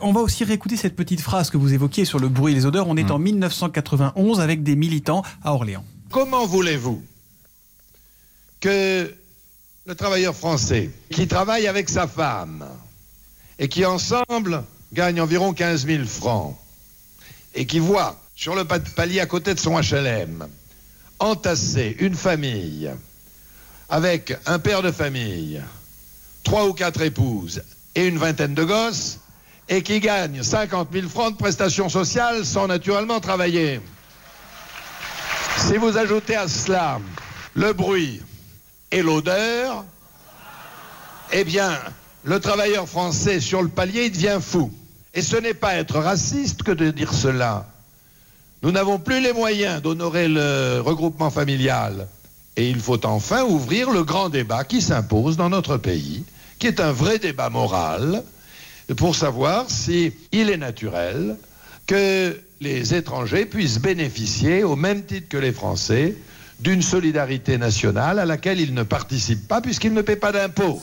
On va aussi réécouter cette petite phrase que vous évoquiez sur le bruit et les odeurs. On est en 1991 avec des militants à Orléans. Comment voulez-vous que le travailleur français qui travaille avec sa femme et qui ensemble gagne environ 15 000 francs et qui voit sur le palier à côté de son HLM entasser une famille avec un père de famille, trois ou quatre épouses et une vingtaine de gosses et qui gagne 50 000 francs de prestations sociales sans naturellement travailler. Si vous ajoutez à cela le bruit et l'odeur, eh bien, le travailleur français sur le palier devient fou. Et ce n'est pas être raciste que de dire cela. Nous n'avons plus les moyens d'honorer le regroupement familial. Et il faut enfin ouvrir le grand débat qui s'impose dans notre pays, qui est un vrai débat moral, pour savoir si il est naturel que les étrangers puissent bénéficier, au même titre que les Français, d'une solidarité nationale à laquelle ils ne participent pas puisqu'ils ne paient pas d'impôts.